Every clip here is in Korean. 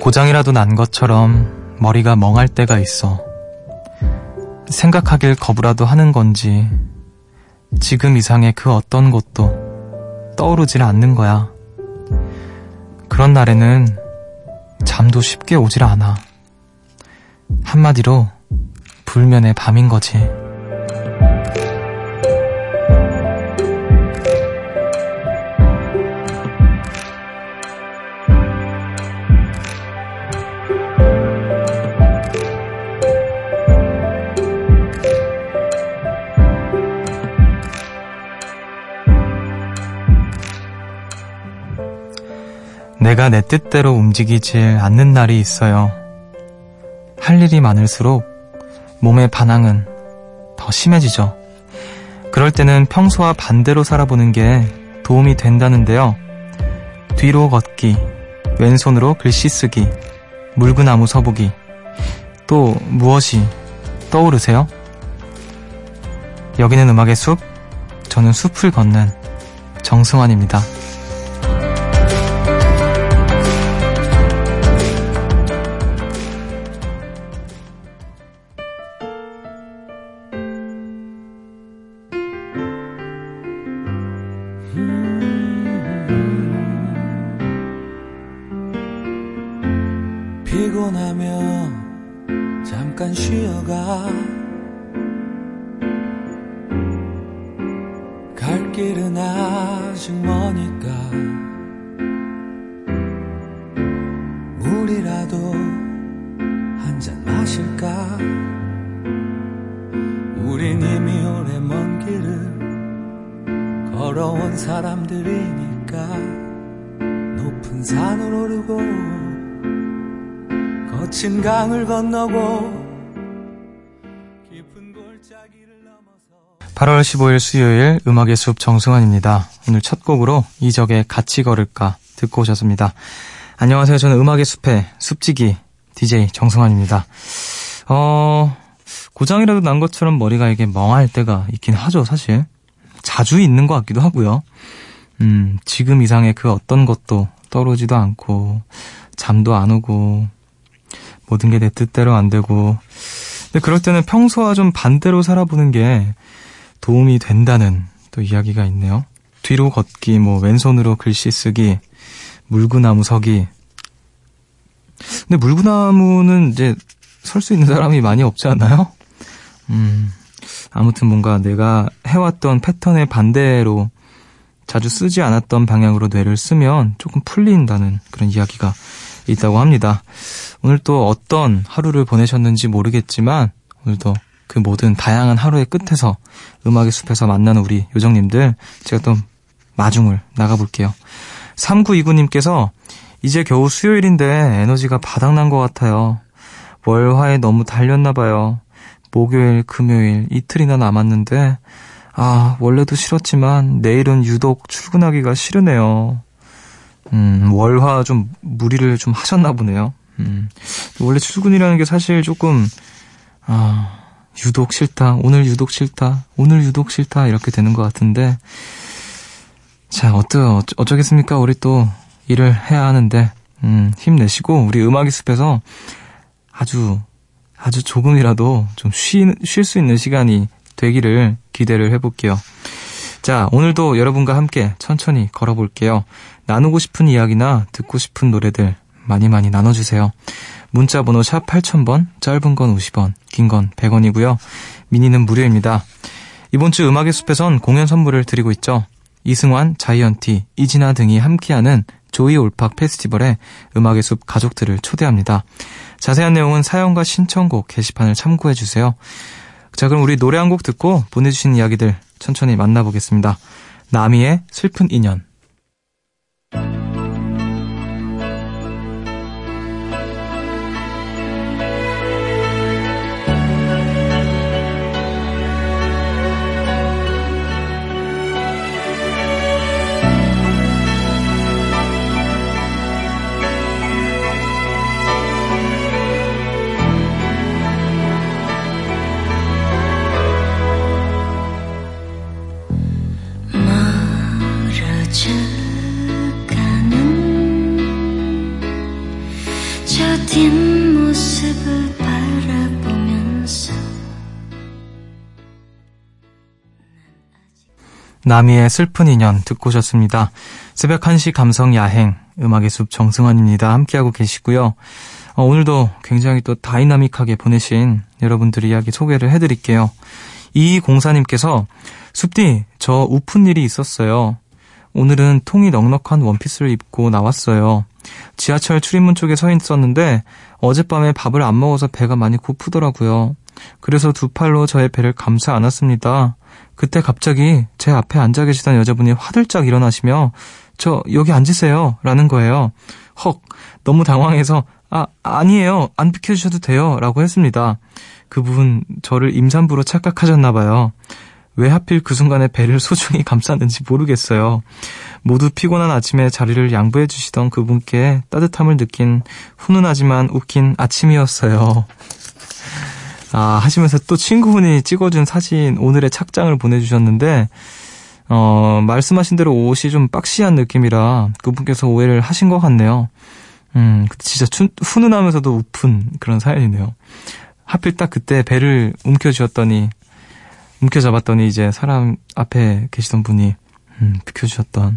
고장이라도 난 것처럼 머리가 멍할 때가 있어. 생각하길 거부라도 하는 건지 지금 이상의 그 어떤 것도 떠오르질 않는 거야. 그런 날에는 잠도 쉽게 오질 않아. 한마디로 불면의 밤인 거지. 내가 내 뜻대로 움직이질 않는 날이 있어요. 할 일이 많을수록 몸의 반항은 더 심해지죠. 그럴 때는 평소와 반대로 살아보는 게 도움이 된다는데요. 뒤로 걷기, 왼손으로 글씨 쓰기, 물구나무 서보기, 또 무엇이 떠오르세요? 여기는 음악의 숲, 저는 숲을 걷는 정승환입니다. 피곤하면 잠깐 쉬어가. 갈 길은 아직 머니까. 물이라도 한 잔 마실까? 우린 이미 오래 먼 길을 걸어온 사람들이니까 거친 강을 건너고 깊은 골짜기를 넘어서 8월 15일 수요일 음악의 숲 정승환입니다. 오늘 첫 곡으로 이적의 같이 걸을까 듣고 오셨습니다. 안녕하세요. 저는 음악의 숲의 숲지기 DJ 정승환입니다. 어, 고장이라도 난 것처럼 머리가 이게 멍할 때가 있긴 하죠, 사실. 자주 있는 것 같기도 하고요. 음, 지금 이상의 그 어떤 것도 떠오르지도 않고, 잠도 안 오고, 모든 게 내 뜻대로 안 되고. 근데 그럴 때는 평소와 좀 반대로 살아보는 게 도움이 된다는 또 이야기가 있네요. 뒤로 걷기, 뭐, 왼손으로 글씨 쓰기, 물구나무 서기. 근데 물구나무는 이제 설 수 있는 사람이 많이 없지 않나요? 음, 아무튼 뭔가 내가 해왔던 패턴의 반대로 자주 쓰지 않았던 방향으로 뇌를 쓰면 조금 풀린다는 그런 이야기가 있다고 합니다. 오늘 또 어떤 하루를 보내셨는지 모르겠지만 오늘도 그 모든 다양한 하루의 끝에서 음악의 숲에서 만나는 우리 요정님들 제가 또 마중을 나가볼게요. 3929님께서 이제 겨우 수요일인데 에너지가 바닥난 것 같아요. 월화에 너무 달렸나봐요. 목요일, 금요일 이틀이나 남았는데 아 원래도 싫었지만 내일은 유독 출근하기가 싫으네요. 음, 월화 좀 무리를 좀 하셨나 보네요. 음, 원래 출근이라는 게 사실 조금 아 유독 싫다. 오늘 유독 싫다. 오늘 유독 싫다. 이렇게 되는 것 같은데 자 어떠 어쩌겠습니까? 우리 또 일을 해야 하는데 음, 힘내시고 우리 음악의 숲에서 아주 아주 조금이라도 좀 쉴 수 있는 시간이 되기를 기대를 해볼게요. 자, 오늘도 여러분과 함께 천천히 걸어볼게요. 나누고 싶은 이야기나 듣고 싶은 노래들 많이 많이 나눠주세요. 문자 번호 샵 8000번, 짧은 건 50원, 긴 건 100원이고요. 미니는 무료입니다. 이번 주 음악의 숲에선 공연 선물을 드리고 있죠. 이승환, 자이언티, 이진아 등이 함께하는 조이 올팍 페스티벌에 음악의 숲 가족들을 초대합니다. 자세한 내용은 사연과 신청곡 게시판을 참고해 주세요. 자, 그럼 우리 노래 한 곡 듣고 보내주신 이야기들 천천히 만나보겠습니다. 나미의 슬픈 인연. 나미의 슬픈 인연 듣고 오셨습니다. 새벽 1시 감성 야행 음악의 숲 정승환입니다. 함께하고 계시고요. 어, 오늘도 굉장히 또 다이나믹하게 보내신 여러분들 이야기 소개를 해드릴게요. 이 공사님께서 숲디 저 우픈 일이 있었어요. 오늘은 통이 넉넉한 원피스를 입고 나왔어요. 지하철 출입문 쪽에 서 있었는데 어젯밤에 밥을 안 먹어서 배가 많이 고프더라고요. 그래서 두 팔로 저의 배를 감싸 안았습니다. 그때 갑자기 제 앞에 앉아 계시던 여자분이 화들짝 일어나시며 저 여기 앉으세요 라는 거예요. 헉 너무 당황해서 아 아니에요 안 비켜주셔도 돼요 라고 했습니다. 그분 저를 임산부로 착각하셨나 봐요. 왜 하필 그 순간에 배를 소중히 감쌌는지 모르겠어요. 모두 피곤한 아침에 자리를 양보해 주시던 그분께 따뜻함을 느낀 훈훈하지만 웃긴 아침이었어요. 아, 하시면서 또 친구분이 찍어준 사진, 오늘의 착장을 보내주셨는데, 어, 말씀하신 대로 옷이 좀 박시한 느낌이라 그분께서 오해를 하신 것 같네요. 음, 진짜 추, 훈훈하면서도 우픈 그런 사연이네요. 하필 딱 그때 배를 움켜쥐었더니, 움켜잡았더니 이제 사람 앞에 계시던 분이, 음, 비켜주셨던.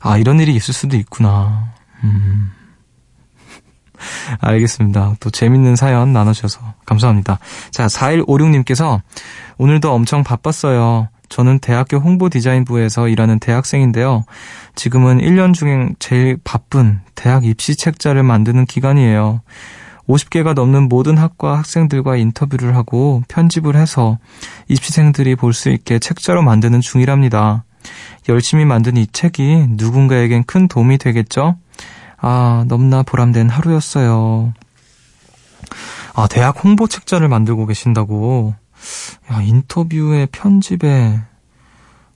아, 이런 일이 있을 수도 있구나. 음. 알겠습니다. 또 재밌는 사연 나눠주셔서 감사합니다. 자, 4156님께서 오늘도 엄청 바빴어요. 저는 대학교 홍보 디자인부에서 일하는 대학생인데요. 지금은 1년 중에 제일 바쁜 대학 입시 책자를 만드는 기간이에요. 50개가 넘는 모든 학과 학생들과 인터뷰를 하고 편집을 해서 입시생들이 볼 수 있게 책자로 만드는 중이랍니다. 열심히 만든 이 책이 누군가에겐 큰 도움이 되겠죠? 아, 너무나 보람된 하루였어요. 아, 대학 홍보 책자를 만들고 계신다고. 야, 인터뷰에 편집에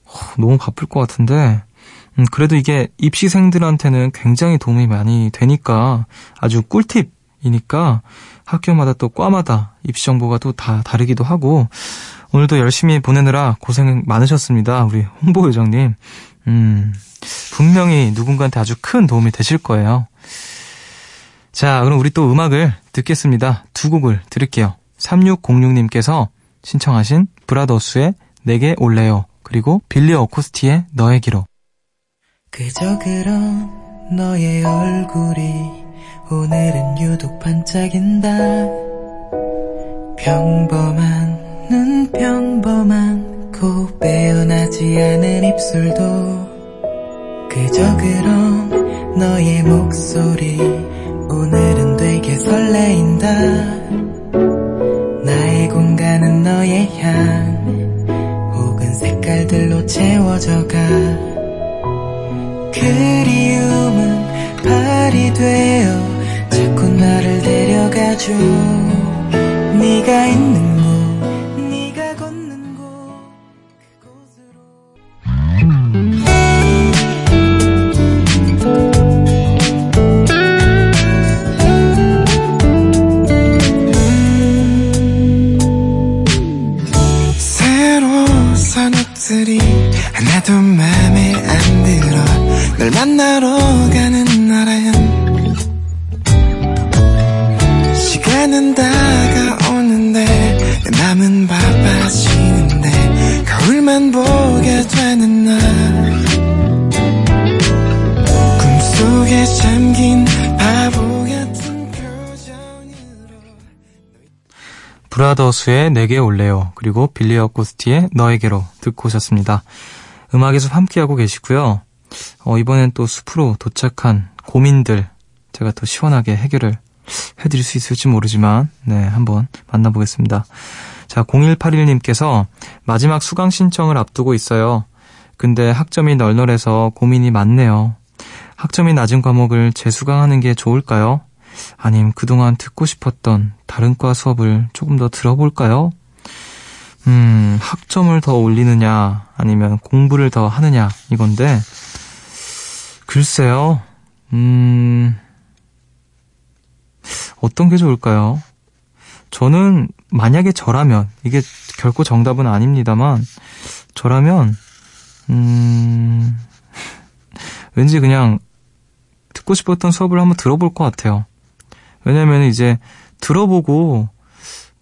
어, 너무 바쁠 것 같은데. 음, 그래도 이게 입시생들한테는 굉장히 도움이 많이 되니까 아주 꿀팁 이니까 학교마다 또 과마다 입시 정보가 또 다 다르기도 하고 오늘도 열심히 보내느라 고생 많으셨습니다. 우리 홍보 요정님. 음, 분명히 누군가한테 아주 큰 도움이 되실 거예요. 자, 그럼 우리 또 음악을 듣겠습니다. 두 곡을 들을게요. 3606님께서 신청하신 브라더스의 내게 올래요. 그리고 빌리 어코스티의 너에게로. 그저 그런 너의 얼굴이 오늘은 유독 반짝인다. 평범한 눈 평범한 빼어나지 않은 입술도 그저 그런 너의 목소리 오늘은 되게 설레인다 나의 공간은 너의 향 혹은 색깔들로 채워져가 그리움은 발이 되어 자꾸 나를 데려가줘. 네가 있는 브라더스의 내게 올래요. 그리고 빌리 어코스티의 너에게로 듣고 오셨습니다. 음악의 숲 함께하고 계시고요. 어, 이번엔 또 숲으로 도착한 고민들 제가 또 시원하게 해결을 해드릴 수 있을지 모르지만 네 한번 만나보겠습니다. 자 0181님께서 마지막 수강 신청을 앞두고 있어요. 근데 학점이 널널해서 고민이 많네요. 학점이 낮은 과목을 재수강하는 게 좋을까요? 아님 그동안 듣고 싶었던 다른 과 수업을 조금 더 들어볼까요? 음, 학점을 더 올리느냐, 아니면 공부를 더 하느냐, 이건데, 글쎄요, 음, 어떤 게 좋을까요? 저는 만약에 저라면, 이게 결코 정답은 아닙니다만, 저라면, 음, 왠지 그냥 듣고 싶었던 수업을 한번 들어볼 것 같아요. 왜냐면 이제 들어보고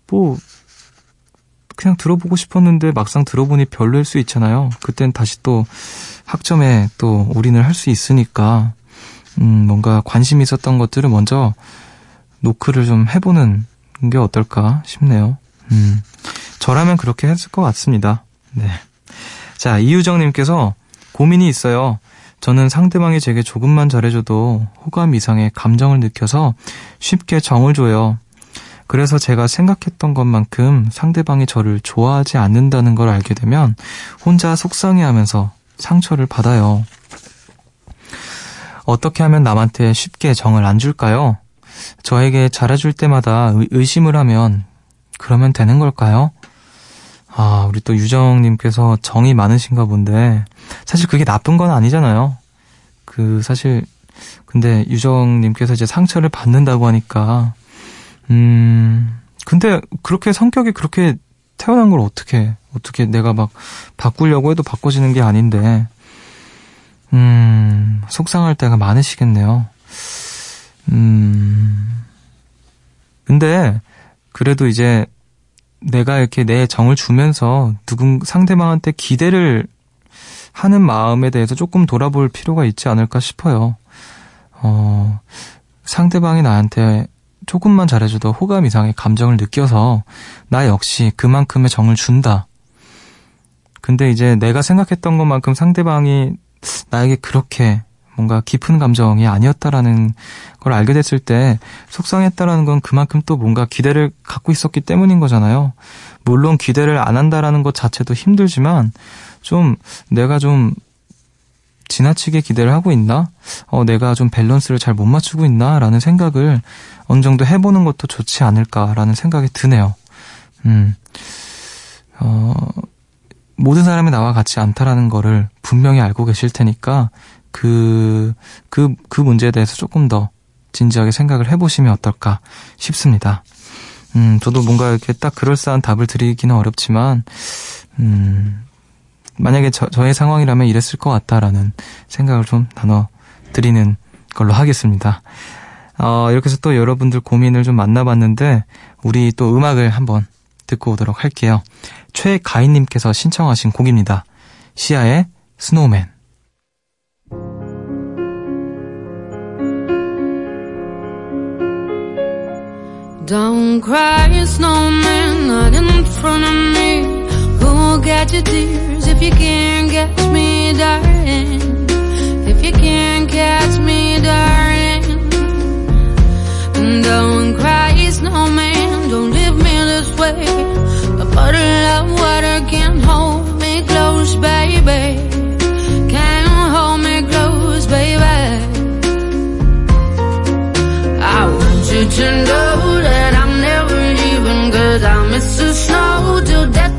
뭐 그냥 들어보고 싶었는데 막상 들어보니 별로일 수 있잖아요. 그땐 다시 또 학점에 또 올인을 할 수 있으니까, 음, 뭔가 관심 있었던 것들을 먼저 노크를 좀 해보는 게 어떨까 싶네요. 음, 저라면 그렇게 했을 것 같습니다. 네. 자, 이유정님께서 고민이 있어요. 저는 상대방이 제게 조금만 잘해줘도 호감 이상의 감정을 느껴서 쉽게 정을 줘요. 그래서 제가 생각했던 것만큼 상대방이 저를 좋아하지 않는다는 걸 알게 되면 혼자 속상해 하면서 상처를 받아요. 어떻게 하면 남한테 쉽게 정을 안 줄까요? 저에게 잘해줄 때마다 의심을 하면 그러면 되는 걸까요? 아, 우리 또 유정님께서 정이 많으신가 본데, 사실 그게 나쁜 건 아니잖아요. 그, 사실, 근데 유정님께서 이제 상처를 받는다고 하니까, 음, 근데 그렇게 성격이 그렇게 태어난 걸 어떻게, 어떻게 내가 막 바꾸려고 해도 바꿔지는 게 아닌데, 음, 속상할 때가 많으시겠네요. 음, 근데, 그래도 이제 내가 이렇게 내 정을 주면서 누군 상대방한테 기대를 하는 마음에 대해서 조금 돌아볼 필요가 있지 않을까 싶어요. 어, 상대방이 나한테 조금만 잘해줘도 호감 이상의 감정을 느껴서 나 역시 그만큼의 정을 준다. 근데 이제 내가 생각했던 것만큼 상대방이 나에게 그렇게 뭔가 깊은 감정이 아니었다라는 걸 알게 됐을 때 속상했다라는 건 그만큼 또 뭔가 기대를 갖고 있었기 때문인 거잖아요. 물론 기대를 안 한다라는 것 자체도 힘들지만 좀 내가 좀 지나치게 기대를 하고 있나? 어, 내가 좀 밸런스를 잘 못 맞추고 있나? 라는 생각을 어느 정도 해보는 것도 좋지 않을까라는 생각이 드네요. 음, 어, 모든 사람이 나와 같지 않다라는 거를 분명히 알고 계실 테니까 그, 그, 그 문제에 대해서 조금 더 진지하게 생각을 해보시면 어떨까 싶습니다. 음, 저도 뭔가 이렇게 딱 그럴싸한 답을 드리기는 어렵지만, 음, 만약에 저, 저의 상황이라면 이랬을 것 같다라는 생각을 좀 나눠 드리는 걸로 하겠습니다. 어, 이렇게 해서 또 여러분들 고민을 좀 만나봤는데, 우리 또 음악을 한번 듣고 오도록 할게요. 최가인님께서 신청하신 곡입니다. 시아의 스노우맨. Get your tears if you can't catch me, darling? If you can't catch me, darling. Don't cry, snowman, don't leave me this way. A bottle of water can't hold me close, baby. Can't hold me close, baby. I want you to know that I'm never leaving Cause I miss the snow till death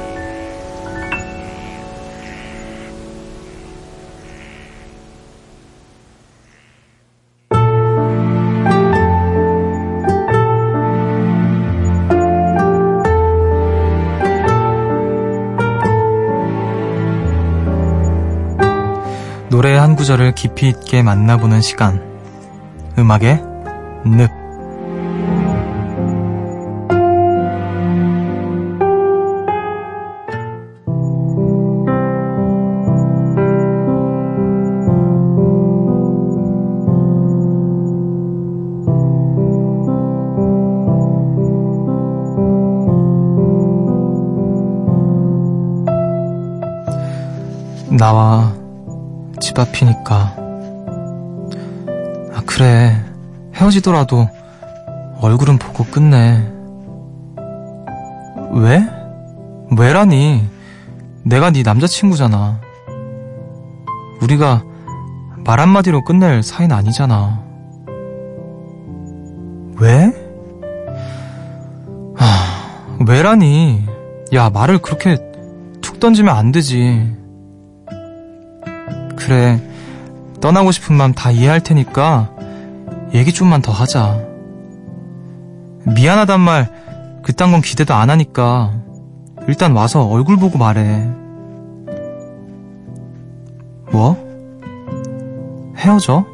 한 구절을 깊이 있게 만나보는 시간. 음악의 늪. 나와 집 앞이니까. 아, 그래. 헤어지더라도 얼굴은 보고 끝내. 왜? 왜라니? 내가 네 남자친구잖아. 우리가 말 한마디로 끝낼 사이는 아니잖아. 왜? 왜라니? 야, 말을 그렇게 툭 던지면 안 되지. 그래, 떠나고 싶은 마음 다 이해할 테니까 얘기 좀만 더 하자. 미안하단 말 그딴 건 기대도 안 하니까 일단 와서 얼굴 보고 말해. 뭐? 헤어져?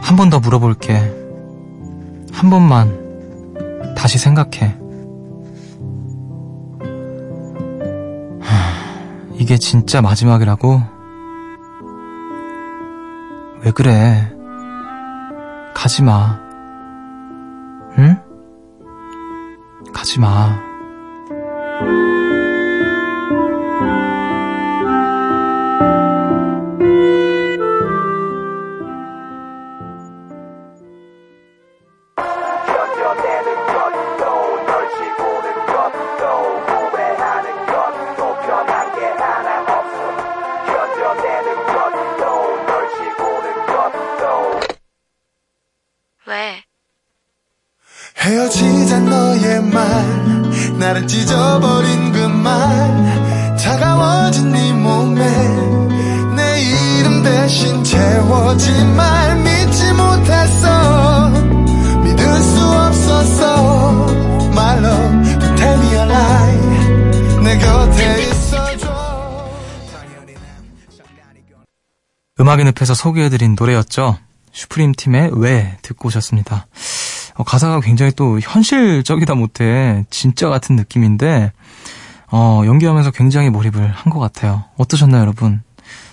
한 번 더 물어볼게. 한 번만 다시 생각해. 이게 진짜 마지막이라고? 왜 그래? 가지 마. 응? 가지 마. 나를 찢어버린 그 말. 차가워진 네 몸에 내 이름 대신 채워진 말. 믿지 못했어. 믿을 수 없었어 My love to tell me a lie 내 곁에 있어줘. 음악의 늪에서 소개해드린 노래였죠. 슈프림 팀의 왜 듣고 오셨습니다. 어, 가사가 굉장히 또 현실적이다 못해 진짜 같은 느낌인데 어, 연기하면서 굉장히 몰입을 한 것 같아요. 어떠셨나요, 여러분?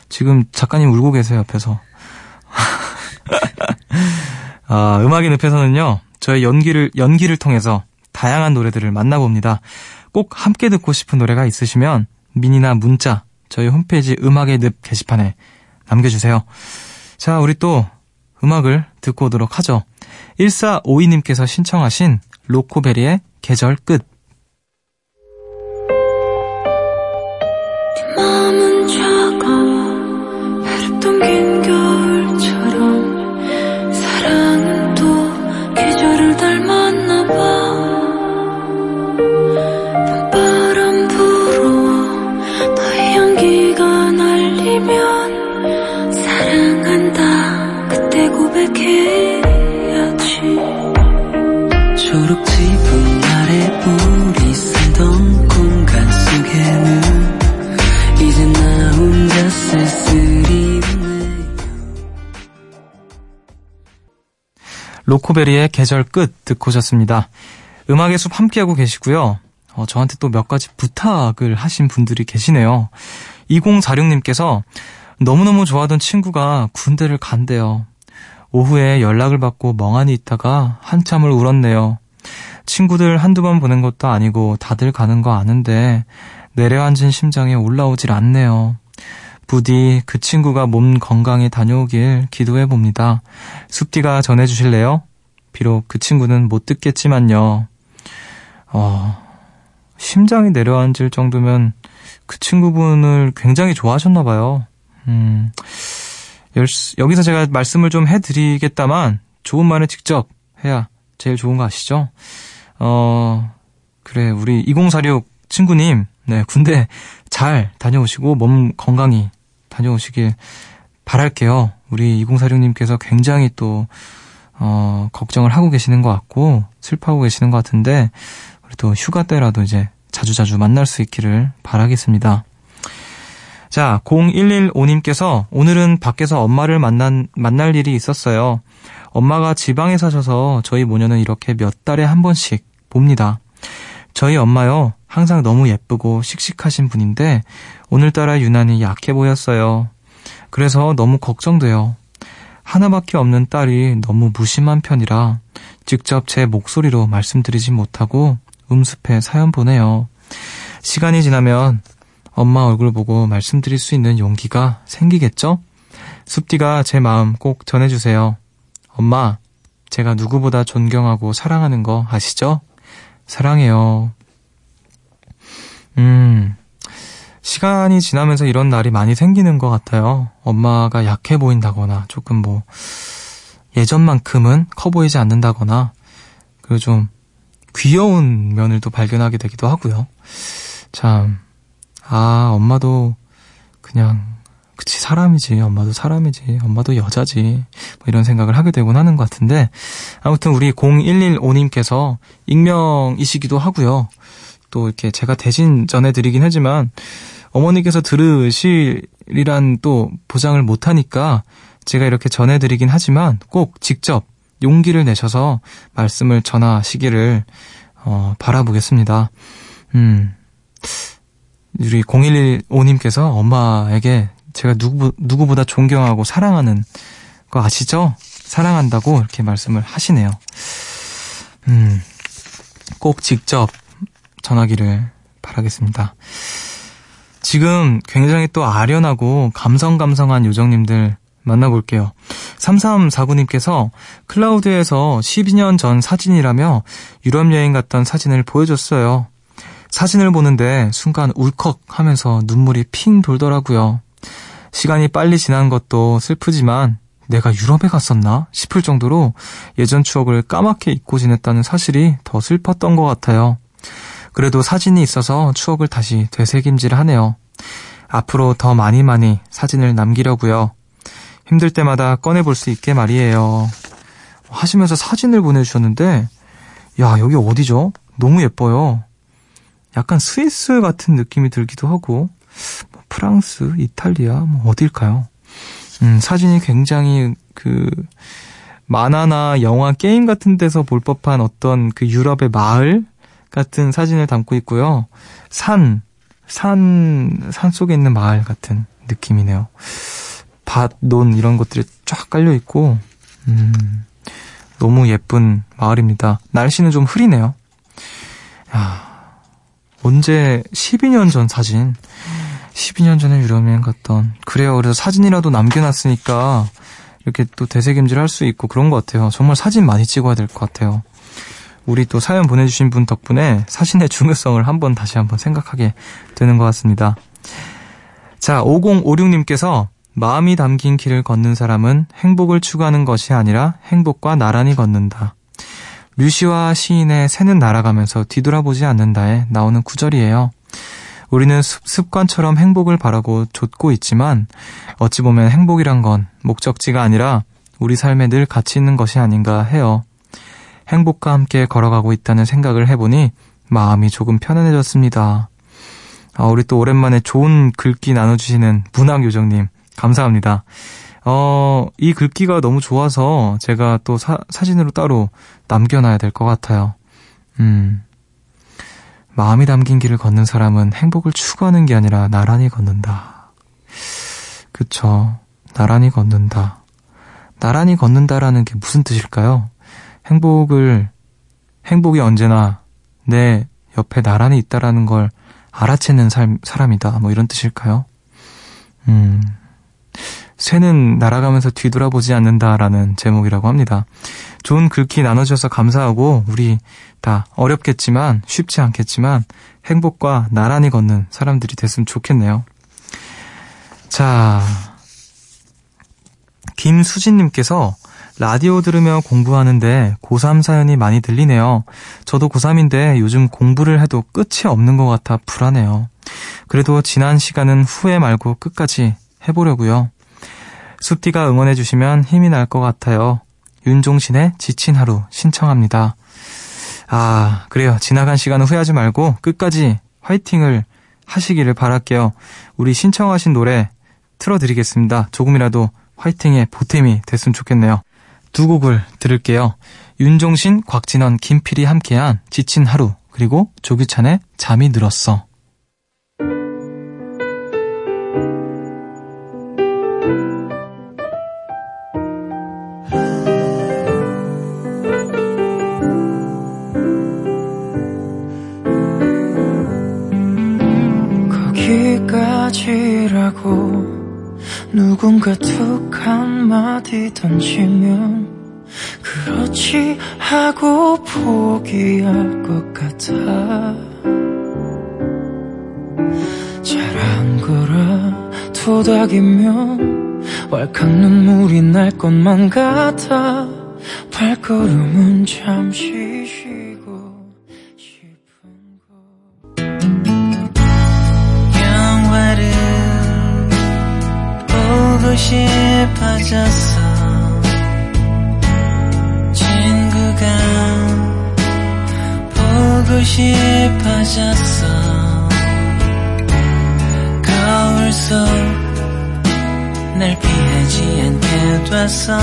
지금 작가님 울고 계세요, 옆에서. 아, 음악의 늪에서는요, 저의 연기를, 연기를 통해서 다양한 노래들을 만나봅니다. 꼭 함께 듣고 싶은 노래가 있으시면 미니나 문자, 저희 홈페이지 음악의 늪 게시판에 남겨주세요. 자, 우리 또 음악을 듣고 오도록 하죠. 1452님께서 신청하신 로코베리의 계절 끝. 로코베리의 계절 끝 듣고 오셨습니다. 음악의 숲 함께하고 계시고요. 어, 저한테 또 몇 가지 부탁을 하신 분들이 계시네요. 2046님께서 너무너무 좋아하던 친구가 군대를 간대요. 오후에 연락을 받고 멍하니 있다가 한참을 울었네요. 친구들 한두 번 보낸 것도 아니고 다들 가는 거 아는데 내려앉은 심장에 올라오질 않네요. 부디 그 친구가 몸 건강히 다녀오길 기도해 봅니다. 숲디가 전해주실래요? 비록 그 친구는 못 듣겠지만요. 어, 심장이 내려앉을 정도면 그 친구분을 굉장히 좋아하셨나 봐요. 음, 열- 여기서 제가 말씀을 좀 해드리겠다만 좋은 말은 직접 해야 제일 좋은 거 아시죠? 어, 그래, 우리 2046 친구님, 네, 군대 잘 다녀오시고 몸 건강히 다녀오시길 바랄게요. 우리 2046님께서 굉장히 또, 어, 걱정을 하고 계시는 것 같고, 슬퍼하고 계시는 것 같은데, 우리 또 휴가 때라도 이제 자주자주 만날 수 있기를 바라겠습니다. 자, 0115님께서 오늘은 밖에서 엄마를 만난, 만날 일이 있었어요. 엄마가 지방에 사셔서 저희 모녀는 이렇게 몇 달에 한 번씩 봅니다. 저희 엄마요, 항상 너무 예쁘고 씩씩하신 분인데, 오늘따라 유난히 약해 보였어요. 그래서 너무 걱정돼요. 하나밖에 없는 딸이 너무 무심한 편이라 직접 제 목소리로 말씀드리지 못하고 음습해 사연 보내요. 시간이 지나면 엄마 얼굴 보고 말씀드릴 수 있는 용기가 생기겠죠? 숲디가 제 마음 꼭 전해주세요. 엄마, 제가 누구보다 존경하고 사랑하는 거 아시죠? 사랑해요. 음, 시간이 지나면서 이런 날이 많이 생기는 것 같아요. 엄마가 약해 보인다거나, 조금 뭐, 예전만큼은 커 보이지 않는다거나, 그리고 좀 귀여운 면을 또 발견하게 되기도 하고요. 참, 아, 엄마도 그냥, 그치, 사람이지. 엄마도 사람이지. 엄마도 여자지. 뭐 이런 생각을 하게 되곤 하는 것 같은데, 아무튼 우리 0115님께서 익명이시기도 하고요. 또 이렇게 제가 대신 전해드리긴 하지만, 어머니께서 들으실이란 또 보장을 못하니까 제가 이렇게 전해드리긴 하지만 꼭 직접 용기를 내셔서 말씀을 전하시기를 어, 바라보겠습니다. 음, 우리 0115님께서 엄마에게 제가 누구, 누구보다 존경하고 사랑하는 거 아시죠? 사랑한다고 이렇게 말씀을 하시네요. 음, 꼭 직접 전하기를 바라겠습니다. 지금 굉장히 또 아련하고 감성감성한 요정님들 만나볼게요. 3349님께서 클라우드에서 12년 전 사진이라며 유럽 여행 갔던 사진을 보여줬어요. 사진을 보는데 순간 울컥 하면서 눈물이 핑 돌더라고요. 시간이 빨리 지난 것도 슬프지만 내가 유럽에 갔었나 싶을 정도로 예전 추억을 까맣게 잊고 지냈다는 사실이 더 슬펐던 것 같아요. 그래도 사진이 있어서 추억을 다시 되새김질 하네요. 앞으로 더 많이 많이 사진을 남기려고요. 힘들 때마다 꺼내볼 수 있게 말이에요. 하시면서 사진을 보내주셨는데, 야, 여기 어디죠? 너무 예뻐요. 약간 스위스 같은 느낌이 들기도 하고, 뭐 프랑스, 이탈리아, 뭐 어딜까요? 음, 사진이 굉장히 그, 만화나 영화, 게임 같은 데서 볼 법한 어떤 그 유럽의 마을 같은 사진을 담고 있고요. 산, 산, 산 속에 있는 마을 같은 느낌이네요. 밭, 논 이런 것들이 쫙 깔려 있고, 음, 너무 예쁜 마을입니다. 날씨는 좀 흐리네요. 야, 언제 12년 전 사진, 12년 전에 유럽여행 갔던 그래요. 그래서 사진이라도 남겨놨으니까 이렇게 또 되새김질 할 수 있고 그런 것 같아요. 정말 사진 많이 찍어야 될 것 같아요. 우리 또 사연 보내주신 분 덕분에 사진의 중요성을 한번 다시 한번 생각하게 되는 것 같습니다. 자, 5056님께서 마음이 담긴 길을 걷는 사람은 행복을 추구하는 것이 아니라 행복과 나란히 걷는다. 류시와 시인의 새는 날아가면서 뒤돌아보지 않는다에 나오는 구절이에요. 우리는 습관처럼 행복을 바라고 좇고 있지만 어찌 보면 행복이란 건 목적지가 아니라 우리 삶에 늘 같이 있는 것이 아닌가 해요. 행복과 함께 걸어가고 있다는 생각을 해보니 마음이 조금 편안해졌습니다. 아, 우리 또 오랜만에 좋은 글귀 나눠주시는 문학요정님, 감사합니다. 어, 이 글귀가 너무 좋아서 제가 또 사, 사진으로 따로 남겨놔야 될 것 같아요. 음. 마음이 담긴 길을 걷는 사람은 행복을 추구하는 게 아니라 나란히 걷는다. 그쵸. 나란히 걷는다. 나란히 걷는다라는 게 무슨 뜻일까요? 행복을, 행복이 언제나 내 옆에 나란히 있다라는 걸 알아채는 삶, 사람이다. 뭐 이런 뜻일까요? 음. 새는 날아가면서 뒤돌아보지 않는다라는 제목이라고 합니다. 좋은 글귀 나눠주셔서 감사하고 우리 다 어렵겠지만 쉽지 않겠지만 행복과 나란히 걷는 사람들이 됐으면 좋겠네요. 자, 김수진님께서 라디오 들으며 공부하는데 고3 사연이 많이 들리네요. 저도 고3인데 요즘 공부를 해도 끝이 없는 것 같아 불안해요. 그래도 지난 시간은 후회 말고 끝까지 해보려고요. 숲디가 응원해주시면 힘이 날 것 같아요. 윤종신의 지친 하루 신청합니다. 아, 그래요. 지나간 시간은 후회하지 말고 끝까지 화이팅을 하시기를 바랄게요. 우리 신청하신 노래 틀어드리겠습니다. 조금이라도 화이팅의 보탬이 됐으면 좋겠네요. 두 곡을 들을게요. 윤종신, 곽진원, 김필이 함께한 지친 하루, 그리고 조규찬의 잠이 늘었어. 깜빡이면 왈칵 눈물이 날 것만 같아 발걸음은 잠시 쉬고 싶은 곳 영화를 보고 싶어졌어. 친구가 보고 싶어졌어. 거울 속 날 피하지 않게 둬서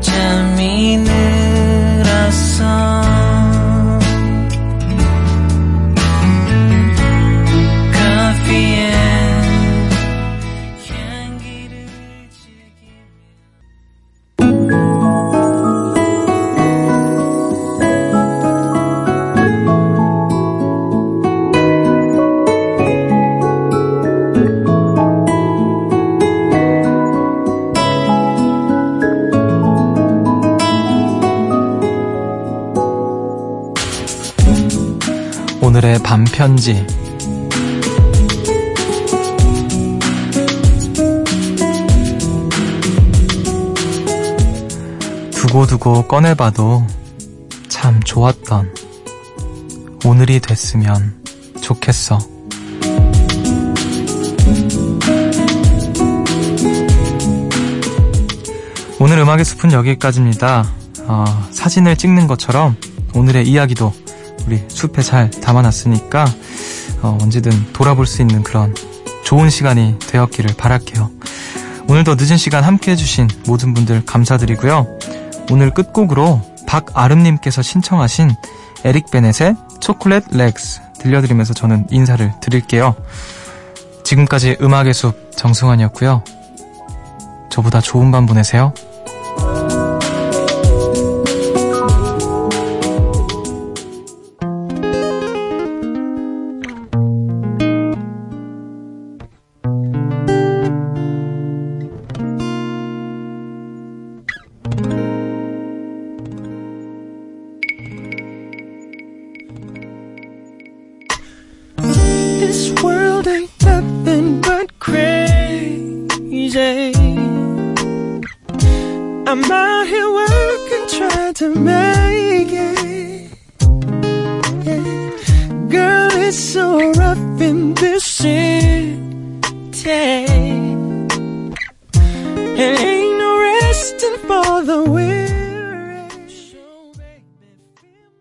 잠이 늘었어 오늘의 밤편지. 두고두고 꺼내봐도 참 좋았던 오늘이 됐으면 좋겠어. 오늘 음악의 숲은 여기까지입니다. 어, 사진을 찍는 것처럼 오늘의 이야기도 우리 숲에 잘 담아놨으니까 어, 언제든 돌아볼 수 있는 그런 좋은 시간이 되었기를 바랄게요. 오늘도 늦은 시간 함께 해주신 모든 분들 감사드리고요. 오늘 끝곡으로 박아름님께서 신청하신 에릭 베넷의 초콜릿 렉스 들려드리면서 저는 인사를 드릴게요. 지금까지 음악의 숲 정승환이었고요. 저보다 좋은 밤 보내세요.